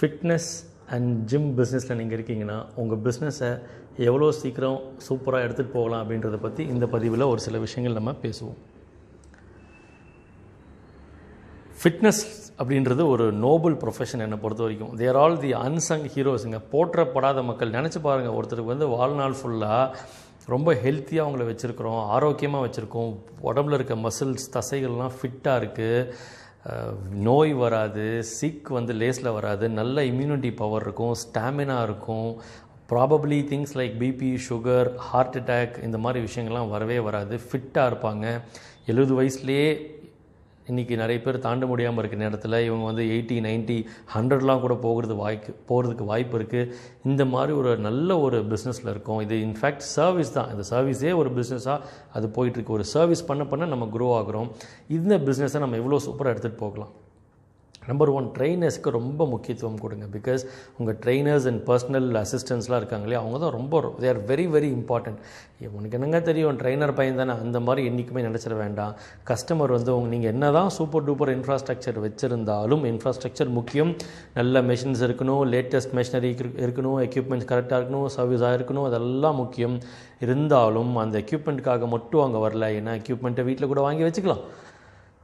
Fitness and gym பிஸ்னஸில் நீங்கள் இருக்கீங்கன்னா உங்கள் பிஸ்னஸை எவ்வளோ சீக்கிரம் சூப்பராக எடுத்துகிட்டு போகலாம் அப்படின்றத பற்றி இந்த பதிவில் ஒரு சில விஷயங்கள் நம்ம பேசுவோம். ஃபிட்னஸ் அப்படின்றது ஒரு நோபல் ப்ரொஃபஷன் என்னை பொறுத்த வரைக்கும். தேர் ஆல் தி அன்சங் ஹீரோஸுங்க போற்றப்படாத மக்கள். நினச்சி பாருங்கள் ஒருத்தருக்கு வந்து வாழ்நாள் ஃபுல்லாக ரொம்ப ஹெல்த்தியாக அவங்கள வச்சுருக்குறோம் ஆரோக்கியமாக வச்சுருக்கோம் உடம்புல இருக்க மசில்ஸ் தசைகள்லாம் ஃபிட்டாக இருக்குது நோய் வராது சிக் வந்து லேஸில் வராது நல்ல இம்யூனிட்டி பவர் இருக்கும் ஸ்டாமினா இருக்கும். Probably things like BP sugar heart attack இந்த மாதிரி விஷயங்கள்லாம் வரவே வராது. ஃபிட்டாக இருப்பாங்க. எழுபது வயசுலேயே இன்றைக்கி நிறைய பேர் தாண்ட முடியாமல் இருக்க நேரத்தில் இவங்க வந்து எயிட்டி நைன்ட்டி ஹண்ட்ரட்லாம் கூட போகிறது வாய்க்கு போகிறதுக்கு வாய்ப்பு இருக்குது இந்த மாதிரி ஒரு நல்ல ஒரு பிஸ்னஸில் இருக்கும். இது இன்ஃபேக்ட் சர்வீஸ் தான். இந்த சர்வீஸே ஒரு பிஸ்னஸாக அது போயிட்டுருக்கு ஒரு சர்வீஸ் பண்ண பண்ண நம்ம க்ரோ ஆகிறோம். இந்த பிஸ்னஸை நம்ம எவ்வளோ சூப்பராக எடுத்துகிட்டு போகலாம்? நம்பர் ஒன் ட்ரெயினர்ஸ்க்கு ரொம்ப முக்கியத்துவம் கொடுங்க. பிகாஸ் உங்கள் ட்ரெயினர்ஸ் அண்ட் பர்சனல் அசிஸ்டன்ஸ்லாம் இருக்காங்க இல்லையா அவங்க தான் ரொம்ப they are very very important உனக்கு என்னங்க தெரியும் ட்ரெயினர் பையன் தானே அந்த மாதிரி என்றைக்குமே நினச்சிட வேண்டாம். கஸ்டமர் வந்து உங்க நீங்கள் என்ன தான் சூப்பர் டூப்பர் இன்ஃப்ராஸ்ட்ரக்சர் வச்சுருந்தாலும் இன்ஃப்ராஸ்ட்ரக்சர் முக்கியம். நல்ல மெஷின்ஸ் இருக்கணும் லேட்டஸ்ட் மெஷினரி இருக்கணும் எக்யூப்மெண்ட்ஸ் கரெக்டாக இருக்கணும் சர்வீஸாக இருக்கணும் அதெல்லாம் முக்கியம். இருந்தாலும் அந்த எக்யூப்மெண்ட்டுக்காக மட்டும் அங்கே வரல ஏன்னா எக்யூப்மெண்ட்டை வீட்டில் கூட வாங்கி வச்சுக்கலாம்.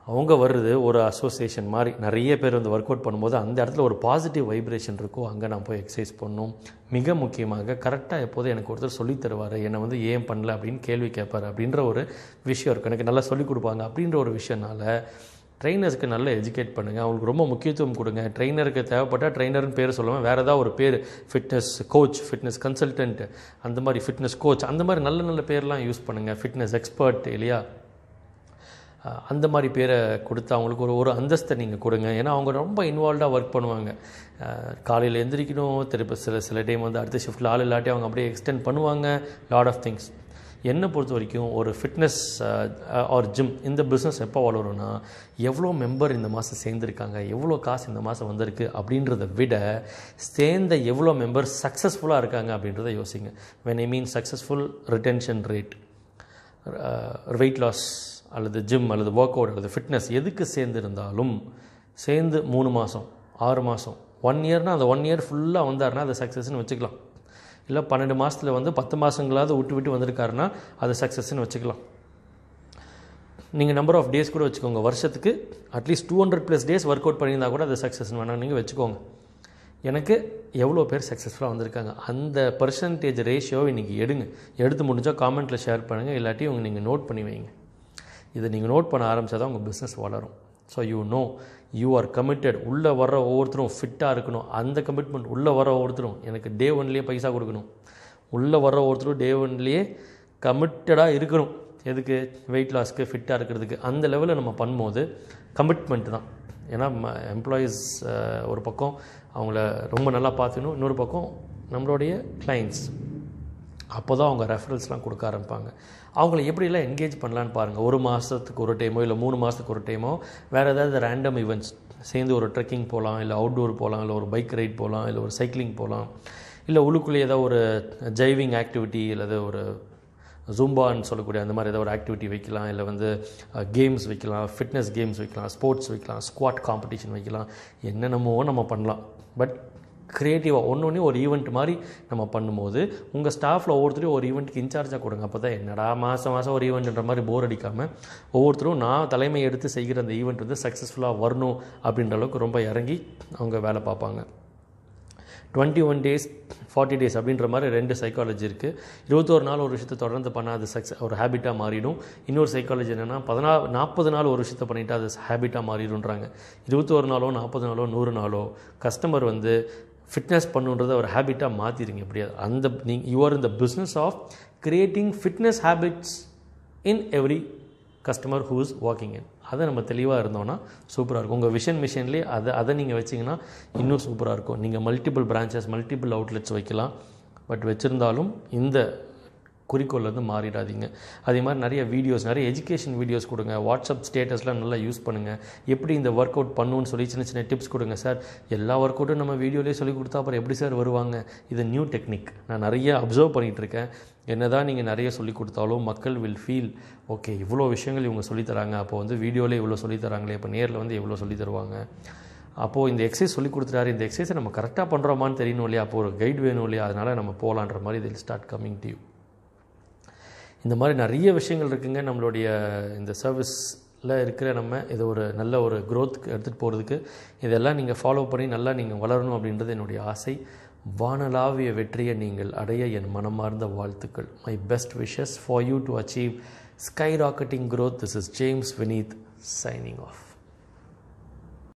அவங்க வர்றது ஒரு அசோசியேஷன் மாதிரி. நிறைய பேர் வந்து ஒர்க் அவுட் பண்ணும்போது அந்த இடத்துல ஒரு பாசிட்டிவ் வைப்ரேஷன் இருக்கும் அங்கே நான் போய் எக்ஸசைஸ் பண்ணும். மிக முக்கியமாக கரெக்டாக எப்போதும் எனக்கு ஒருத்தர் சொல்லித் தருவார். என்னை வந்து ஏன் பண்ணல அப்படின்னு கேள்வி கேட்பார் அப்படின்ற ஒரு விஷயம் இருக்கும் எனக்கு நல்லா சொல்லிக் கொடுப்பாங்க அப்படின்ற ஒரு விஷயனால ட்ரெயினர்ஸ்க்கு நல்லா எஜுகேட் பண்ணுங்கள் அவங்களுக்கு ரொம்ப முக்கியத்துவம் கொடுங்க. ட்ரெயினருக்கு தேவைப்பட்டால் ட்ரெயினர்னு பேர் சொல்லுவேன். வேறு ஏதாவது ஒரு பேர் ஃபிட்னஸ் கோச் ஃபிட்னஸ் கன்சல்டன்ட் அந்த மாதிரி ஃபிட்னஸ் கோச் அந்த மாதிரி நல்ல நல்ல பேர்லாம் யூஸ் பண்ணுங்கள் ஃபிட்னஸ் எக்ஸ்பர்ட் இல்லையா? அந்த மாதிரி பேரை கொடுத்து அவங்களுக்கு ஒரு ஒரு அந்தஸ்தை நீங்கள் கொடுங்க. ஏன்னா அவங்க ரொம்ப இன்வால்வ்டாக ஒர்க் பண்ணுவாங்க. காலையில் எந்திரிக்கணும் திருப்பி சில சில டைம் வந்து அடுத்த ஷிஃப்ட்டில் ஆள் இல்லாட்டி அவங்க அப்படியே எக்ஸ்டெண்ட் பண்ணுவாங்க. லாட் ஆஃப் திங்ஸ் என்னை பொறுத்த வரைக்கும் ஒரு ஃபிட்னஸ் ஆர் ஜிம் இந்த பிஸ்னஸ் எப்போ வளரும்னா எவ்வளோ மெம்பர் இந்த மாதம் சேர்ந்துருக்காங்க எவ்வளோ காசு இந்த மாதம் வந்திருக்கு அப்படின்றத விட சேர்ந்த எவ்வளோ மெம்பர் சக்ஸஸ்ஃபுல்லாக இருக்காங்க அப்படின்றத யோசிங்க. When I mean successful retention rate weight loss அல்லது ஜிம் அல்லது ஒர்க் அவுட் அல்லது ஃபிட்னஸ் எதுக்கு சேர்ந்துருந்தாலும் சேர்ந்து மூணு மாதம் ஆறு மாதம் ஒன் இயர்னால் அந்த ஒன் இயர் ஃபுல்லாக வந்தார்னா அது சக்ஸஸ்ன்னு வச்சுக்கலாம். இல்லை பன்னெண்டு மாதத்தில் வந்து பத்து மாதங்களாவது விட்டு விட்டு வந்திருக்காருன்னா அது சக்ஸஸ்ன்னு வச்சுக்கலாம். நீங்கள் நம்பர் ஆஃப் டேஸ் கூட வச்சுக்கோங்க. வருஷத்துக்கு at least two hundred plus days work out பண்ணியிருந்தால் கூட அது சக்ஸஸ்ன்னு வேணாம். நீங்கள் வச்சுக்கோங்க. எனக்கு எவ்வளோ பேர் சக்ஸஸ்ஃபுல்லாக வந்திருக்காங்க. அந்த பர்சன்டேஜ் ரேஷியோ இன்றைக்கி எடுங்க. எடுத்து முடிஞ்சால் காமெண்ட்டில் ஷேர் பண்ணுங்கள் இல்லாட்டி உங்கள் நீங்கள் நோட் பண்ணி வைங்க. இதை நீங்கள் நோட் பண்ண ஆரம்பித்தா தான் உங்கள் பிஸ்னஸ் வளரும். So you know you are committed உள்ளே வர ஒவ்வொருத்தரும் ஃபிட்டாக இருக்கணும். அந்த கமிட்மெண்ட் உள்ளே வர ஒவ்வொருத்தரும் எனக்கு டே ஒன்லேயே பைசா கொடுக்கணும். உள்ளே வர ஒவ்வொருத்தரும் டே ஒன்லேயே கமிட்டடாக இருக்கணும். எதுக்கு? வெயிட் லாஸ்க்கு ஃபிட்டாக இருக்கிறதுக்கு. அந்த லெவலில் நம்ம பண்ணும்போது கமிட்மெண்ட் தான். ஏன்னா எம்ப்ளாயீஸ் ஒரு பக்கம் அவங்கள ரொம்ப நல்லா பார்த்துக்கணும். இன்னொரு பக்கம் நம்மளுடைய கிளைண்ட்ஸ் அப்போ தான் அவங்க ரெஃபரன்ஸ்லாம் கொடுக்க ஆரம்பிப்பாங்க. அவங்கள எப்படிலாம் என்கேஜ் பண்ணலான்னு பாருங்கள் ஒரு மாதத்துக்கு ஒரு டைமோ இல்லை மூணு மாதத்துக்கு ஒரு டைமோ வேறு ஏதாவது ரேண்டம் ஈவெண்ட்ஸ் சேர்ந்து ஒரு ட்ரெக்கிங் போகலாம் இல்லை அவுட்டோர் போகலாம் இல்லை ஒரு பைக் ரைட் போகலாம் இல்லை ஒரு சைக்கிளிங் போகலாம் இல்லை உள்ளுக்குள்ளே ஏதாவது ஒரு ஜைவிங் ஆக்டிவிட்டி இல்லை ஒரு ஜூம்பான்னு சொல்லக்கூடிய அந்த மாதிரி ஏதாவது ஒரு ஆக்டிவிட்டி வைக்கலாம் இல்லை வந்து கேம்ஸ் வைக்கலாம் ஃபிட்னஸ் கேம்ஸ் வைக்கலாம் ஸ்போர்ட்ஸ் வைக்கலாம் ஸ்குவாட் காம்படிஷன் வைக்கலாம் என்னென்னமோ நம்ம பண்ணலாம். பட் க்ரியேட்டிவாக ஒன்று ஒன்று ஒரு ஈவெண்ட் மாதிரி நம்ம பண்ணும்போது உங்கள் ஸ்டாஃபில் ஒவ்வொருத்தரையும் ஒரு ஈவெண்ட்டுக்கு இன்சார்ஜாக கொடுங்க. அப்போ தான் என்னடா மாதம் மாதம் ஒரு ஈவெண்ட்ன்ற மாதிரி போர் அடிக்காமல் ஒவ்வொருத்தரும் நான் தலைமை எடுத்து செய்கிற அந்த ஈவெண்ட் வந்து சக்ஸஸ்ஃபுல்லாக வரணும் அப்படின்ற அளவுக்கு ரொம்ப இறங்கி அவங்க வேலை பார்ப்பாங்க. Twenty one days forty days அப்படின்ற மாதிரி ரெண்டு சைக்காலஜி இருக்குது இருபத்தோரு நாள் ஒரு விஷயத்தை தொடர்ந்து பண்ணால் அது சக்ஸஸ் ஒரு ஹேபிட்டாக மாறிடும். இன்னொரு சைக்காலஜி என்னென்னா பதினா நாற்பது நாள் ஒரு விஷயத்தை பண்ணிவிட்டு அது ஹேபிட்டாக மாறிடுன்றாங்க இருபத்தோரு நாளோ நாற்பது நாளோ நூறு நாளோ கஸ்டமர் வந்து ஃபிட்னஸ் பண்ணுன்றதை ஒரு ஹேபிட்டாக மாற்றிடுங்க எப்படியாது அந்த நீ யூஆர் இந்த business of creating fitness habits in every customer who is walking in அதை நம்ம தெளிவாக இருந்தோம்னா சூப்பராக இருக்கும். உங்கள் விஷன் மிஷன்லேயே அதை அதை நீங்கள் வச்சிங்கன்னா இன்னும் சூப்பராக இருக்கும். நீங்கள் மல்டிபிள் பிரான்ச்சஸ் மல்டிபிள் அவுட்லெட்ஸ் வைக்கலாம். பட் வச்சுருந்தாலும் இந்த குறிக்கோள் வந்து மாறிடாதீங்க. அதே மாதிரி நிறைய வீடியோஸ் நிறைய எஜுகேஷன் வீடியோஸ் கொடுங்க. வாட்ஸ்அப் ஸ்டேட்டஸ்லாம் நல்லா யூஸ் பண்ணுங்கள் எப்படி இந்த ஒர்க் அவுட் பண்ணணும்னு சொல்லி சின்ன சின்ன டிப்ஸ் கொடுங்க சார் எல்லா ஒர்க் அவுட்டும் நம்ம வீடியோலேயே சொல்லி கொடுத்தா அப்புறம் எப்படி சார் வருவாங்க? இது நியூ டெக்னிக் நான் நிறைய அப்சர்வ் பண்ணிகிட்ருக்கேன் என்ன தான் நீங்கள் நிறைய சொல்லி கொடுத்தாலும் மக்கள் வில் ஃபீல் ஓகே இவ்வளோ விஷயங்கள் இவங்க சொல்லித்தராங்க அப்போ வந்து வீடியோவில் இவ்வளோ சொல்லித்தராங்களே இப்போ நேரில் வந்து எவ்வளோ சொல்லி தருவாங்க. அப்போது இந்த எக்ஸசைஸ் சொல்லி கொடுத்துட்டாரு. இந்த எக்ஸசைஸை நம்ம கரெக்டாக பண்ணுறோமான்னு தெரியணும் இல்லையா? அப்போ ஒரு கைட் வேணும் இல்லையா? அதனால் நம்ம போகலான்ற மாதிரி இதில் ஸ்டார்ட் கம்மிங் டு யூ இந்த மாதிரி நிறைய விஷயங்கள் இருக்குங்க. நம்மளுடைய இந்த சர்வீஸில் இருக்கிற நம்ம இது ஒரு நல்ல ஒரு க்ரோத்துக்கு எடுத்துகிட்டு போகிறதுக்கு இதெல்லாம் நீங்கள் ஃபாலோ பண்ணி நல்லா நீங்கள் வளரணும் அப்படின்றது என்னுடைய ஆசை. வானலாவிய வெற்றியை நீங்கள் அடைய என் மனமார்ந்த வாழ்த்துக்கள். My best wishes for you to achieve sky rocketing growth this is James Vineeth signing off